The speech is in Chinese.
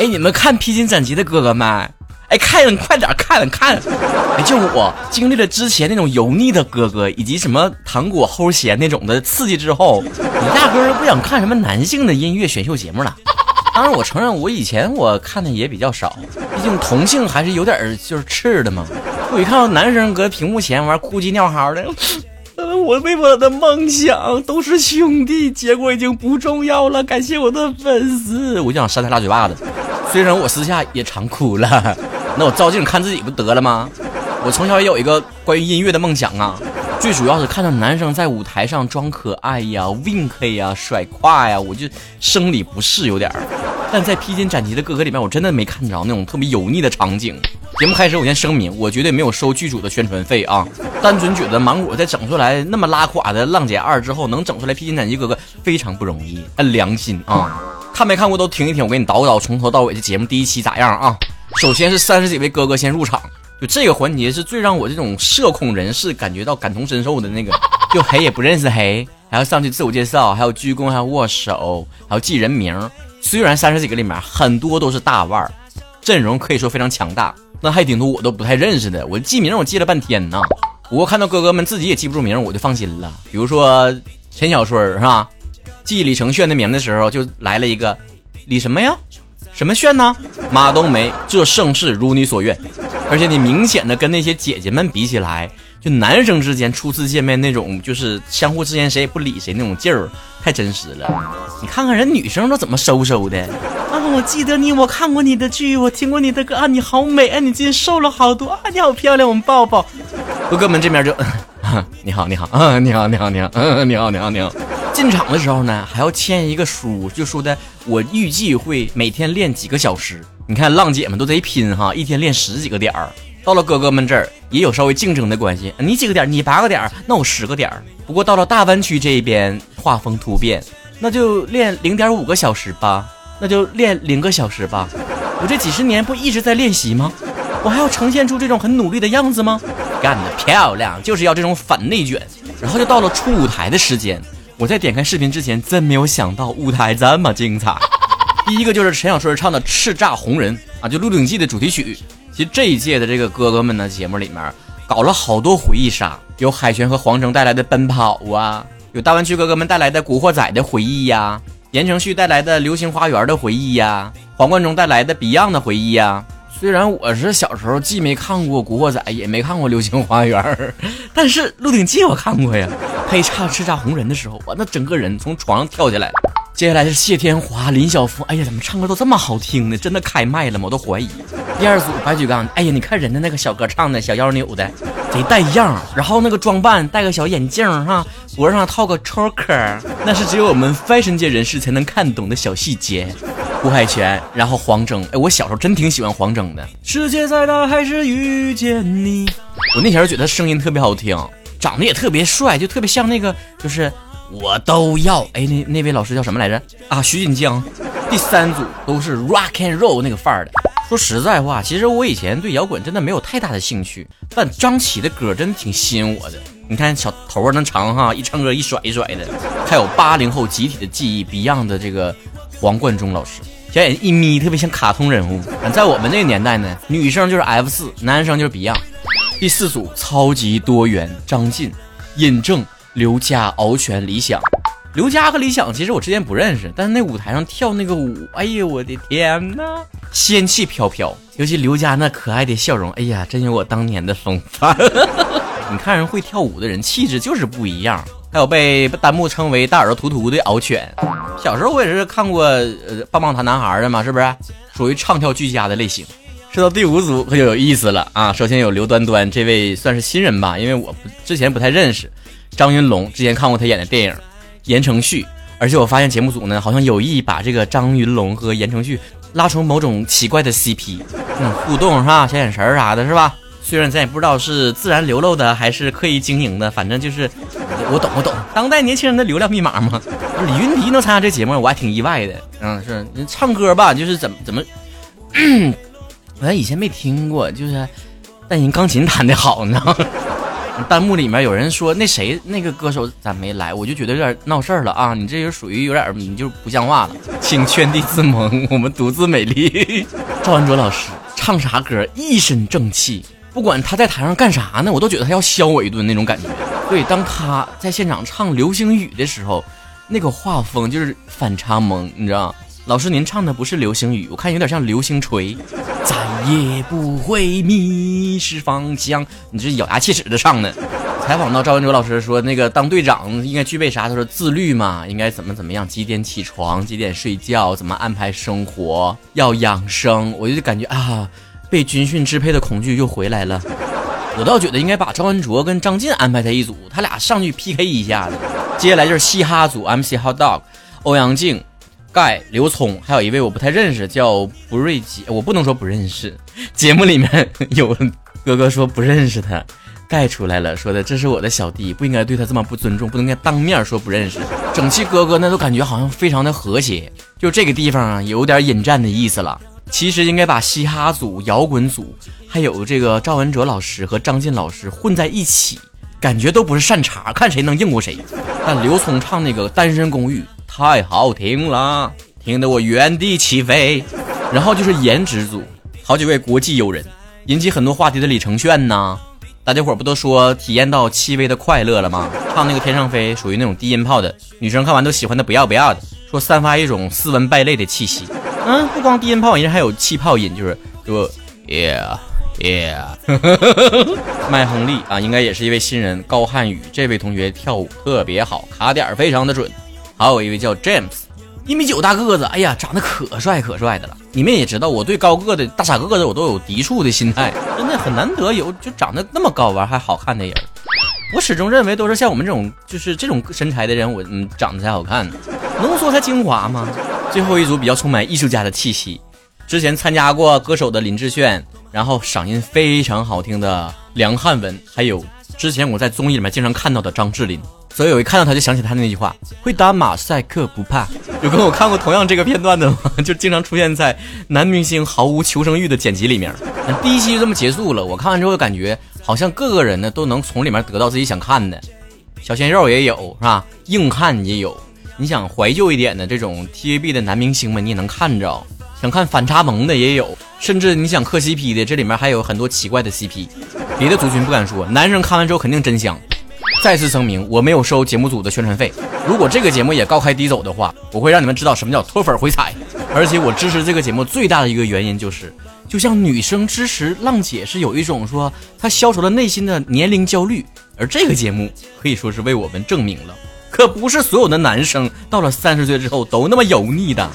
哎，你们看披荆斩棘的哥哥们，哎，看 快点看看！哎，就我经历了之前那种油腻的哥哥，以及什么糖果齁咸那种的刺激之后，你压根儿不想看什么男性的音乐选秀节目了。当然，我承认我以前我看的也比较少，毕竟同性还是有点就是刺的嘛。我一看到男生搁屏幕前玩哭鸡尿嚎的。呃我为我的梦想都是兄弟，结果已经不重要了。感谢我的粉丝，我就想扇他俩嘴巴子。虽然我私下也常哭了，那我照镜看自己不得了吗？我从小也有一个关于音乐的梦想啊，最主要是看到男生在舞台上装可爱呀、wink 呀、甩胯呀，我就生理不适有点儿。但在披荆斩棘的哥哥里面，我真的没看着那种特别油腻的场景。节目开始，我先声明，我绝对没有收剧组的宣传费啊！单纯觉得芒果在整出来那么拉垮的《浪姐二》之后，能整出来《披荆斩棘哥哥》非常不容易，按良心啊！看没看过都听一听，我给你叨叨从头到尾这节目第一期咋样啊？首先是三十几位哥哥先入场，就这个环节是最让我这种社恐人士感觉到感同身受的那个，就黑也不认识黑，还要上去自我介绍，还有鞠躬，还要握手，还要记人名。虽然三十几个里面很多都是大腕儿，阵容可以说非常强大。那还顶多我都不太认识的，我记名我记了半天呢。不过看到哥哥们自己也记不住名，我就放心了。比如说陈小春是吧？记李承铉的名的时候，就来了一个李什么呀？什么炫呢？马冬梅，这盛世如你所愿。而且你明显的跟那些姐姐们比起来，就男生之间初次见面那种，就是相互之间谁也不理谁那种劲儿，太真实了。你看看人女生都怎么收收的啊。我记得你，我看过你的剧，我听过你的歌啊！你好美啊！你最近瘦了好多啊！你好漂亮，我们抱抱。哥哥们这边就，你好，你好，嗯，你好，你好，你好，嗯，你好，你好，你好。进场的时候呢，还要签一个书，就说的我预计会每天练几个小时。你看浪姐们都贼拼哈，一天练十几个点儿。到了哥哥们这儿也有稍微竞争的关系，你几个点儿？你八个点儿？那我十个点儿。不过到了大湾区这边，画风突变，那就练零点五个小时吧。那就练零个小时吧，我这几十年不一直在练习吗？我还要呈现出这种很努力的样子吗？干得漂亮，就是要这种反内卷。然后就到了出舞台的时间，我在点开视频之前真没有想到舞台这么精彩。第一个就是陈小春唱的《叱咤红人》啊，就《鹿鼎记》的主题曲。其实这一届的这个哥哥们的，节目里面搞了好多回忆杀，有海泉和黄成带来的《奔跑》啊，有大湾区哥哥们带来的《古惑仔》的回忆呀。言承旭带来的《流星花园》的回忆呀，黄贯中带来的 Beyond 的回忆呀。虽然我是小时候既没看过《古惑仔》，也没看过《流星花园》，但是《鹿鼎记》我看过呀。配唱《叱咤红人》的时候，我那整个人从床上跳下来。接下来是谢天华、林晓峰，哎呀，怎么唱歌都这么好听呢？真的开麦了吗？我都怀疑。第二组白举纲，哎呀，你看人家那个小歌唱的小腰扭的，贼带样。然后那个装扮，戴个小眼镜哈，脖子上套个 choker，那是只有我们 fashion 界人士才能看懂的小细节。胡海泉，然后黄征，哎，我小时候真挺喜欢黄征的。世界再大还是遇见你。我那前儿觉得声音特别好听，长得也特别帅，就特别像那个，就是。我都要哎，那那位老师叫什么来着啊？徐锦江。第三组都是 rock and roll 那个范儿的。说实在话，其实我以前对摇滚真的没有太大的兴趣，但张琪的歌真的挺吸引我的。你看小头发那长哈，一唱歌一甩一甩的。还有八零后集体的记忆 Beyond 的这个黄贯中老师，小眼睛一眯，特别像卡通人物。在我们那个年代呢，女生就是 F 四，男生就是 Beyond。第四组超级多元，张晋、尹正。刘佳、敖犬、李想，刘佳和李想其实我之前不认识，但是那舞台上跳那个舞，哎呦，我的天哪，仙气飘飘，尤其刘佳那可爱的笑容，哎呀，真有我当年的风范。你看人会跳舞的人，气质就是不一样。还有被弹幕称为大耳朵图图的敖犬，小时候我也是看过呃棒棒糖男孩的嘛，是不是？属于唱跳俱佳的类型。说到第五组可就有意思了啊，首先有刘端端这位算是新人吧，因为我之前不太认识。张云龙之前看过他演的电影，言承旭，而且我发现节目组呢好像有意把这个张云龙和言承旭拉成某种奇怪的 CP，嗯，互动是吧？小眼神啥的是吧？虽然咱也不知道是自然流露的还是刻意经营的，反正就是我懂我懂，当代年轻人的流量密码嘛。李云迪能参加这节目，我还挺意外的。嗯，是唱歌吧，就是怎么怎么，我以前没听过，就是但人钢琴弹的好呢。弹幕里面有人说那谁那个歌手咋没来？我就觉得有点闹事儿了啊！你这就属于有点你就不像话了。请圈地自萌，我们独自美丽。赵文卓老师唱啥歌一身正气，不管他在台上干啥呢，我都觉得他要削我一顿那种感觉。对，当他在现场唱《流星雨》的时候，那个画风就是反差萌，你知道。老师，您唱的不是流星雨，我看有点像流星锤。再也不会迷失方向，你这咬牙切齿的唱的。采访到赵文卓老师说，那个当队长应该具备啥？他说自律嘛，应该怎么怎么样，几点起床，几点睡觉，怎么安排生活，要养生。我就感觉啊，被军训支配的恐惧又回来了。我倒觉得应该把赵文卓跟张晋安排在一组，他俩上去 PK 一下子。接下来就是嘻哈组，MC Hot Dog，欧阳靖。盖刘聪，还有一位我不太认识，叫不瑞吉，我不能说不认识。节目里面 有哥哥说不认识他，盖出来了，说的这是我的小弟，不应该对他这么不尊重，不能该当面说不认识。整期哥哥那都感觉好像非常的和谐，就这个地方啊，有点引战的意思了。其实应该把嘻哈组、摇滚组，还有这个赵文哲老师和张晋老师混在一起，感觉都不是善茬，看谁能硬过谁。但刘聪唱那个《单身公寓》。太好听了，听得我原地起飞。然后就是颜值组，好几位国际友人，引起很多话题的李承铉呐，大家伙不都说体验到戚薇的快乐了吗？唱那个天上飞，属于那种低音炮的，女生看完都喜欢的不要不要的，说散发一种斯文败类的气息。嗯，不光低音炮，人家还有气泡音，就是说，yeah yeah。麦亨利啊，应该也是一位新人，高瀚宇这位同学跳舞特别好，卡点非常的准。还有一位叫 James，一米九大个子，哎呀，长得可帅可帅的了。你们也知道，我对高个的大傻个子我都有抵触的心态，真的很难得有就长得那么高完还好看的人。我始终认为都是像我们这种就是这种身材的人，我嗯长得才好看，浓缩才精华吗？最后一组比较充满艺术家的气息，之前参加过歌手的林志炫，然后嗓音非常好听的梁汉文，还有之前我在综艺里面经常看到的张智霖。所以我一看到他就想起他那句话：“会打马赛克不怕。”有跟我看过同样这个片段的吗？就经常出现在男明星毫无求生欲的剪辑里面。第一期就这么结束了，我看完之后感觉好像各个人呢都能从里面得到自己想看的，小鲜肉也有是吧？硬汉也有。你想怀旧一点的这种 TVB 的男明星们，你也能看着。想看反差萌的也有，甚至你想磕 CP 的，这里面还有很多奇怪的 CP。别的族群不敢说，男生看完之后肯定真香。再次声明，我没有收节目组的宣传费。如果这个节目也高开低走的话，我会让你们知道什么叫脱粉回踩。而且我支持这个节目最大的一个原因就是，就像女生支持浪姐是有一种说她消除了内心的年龄焦虑，而这个节目可以说是为我们证明了，可不是所有的男生到了三十岁之后都那么油腻的。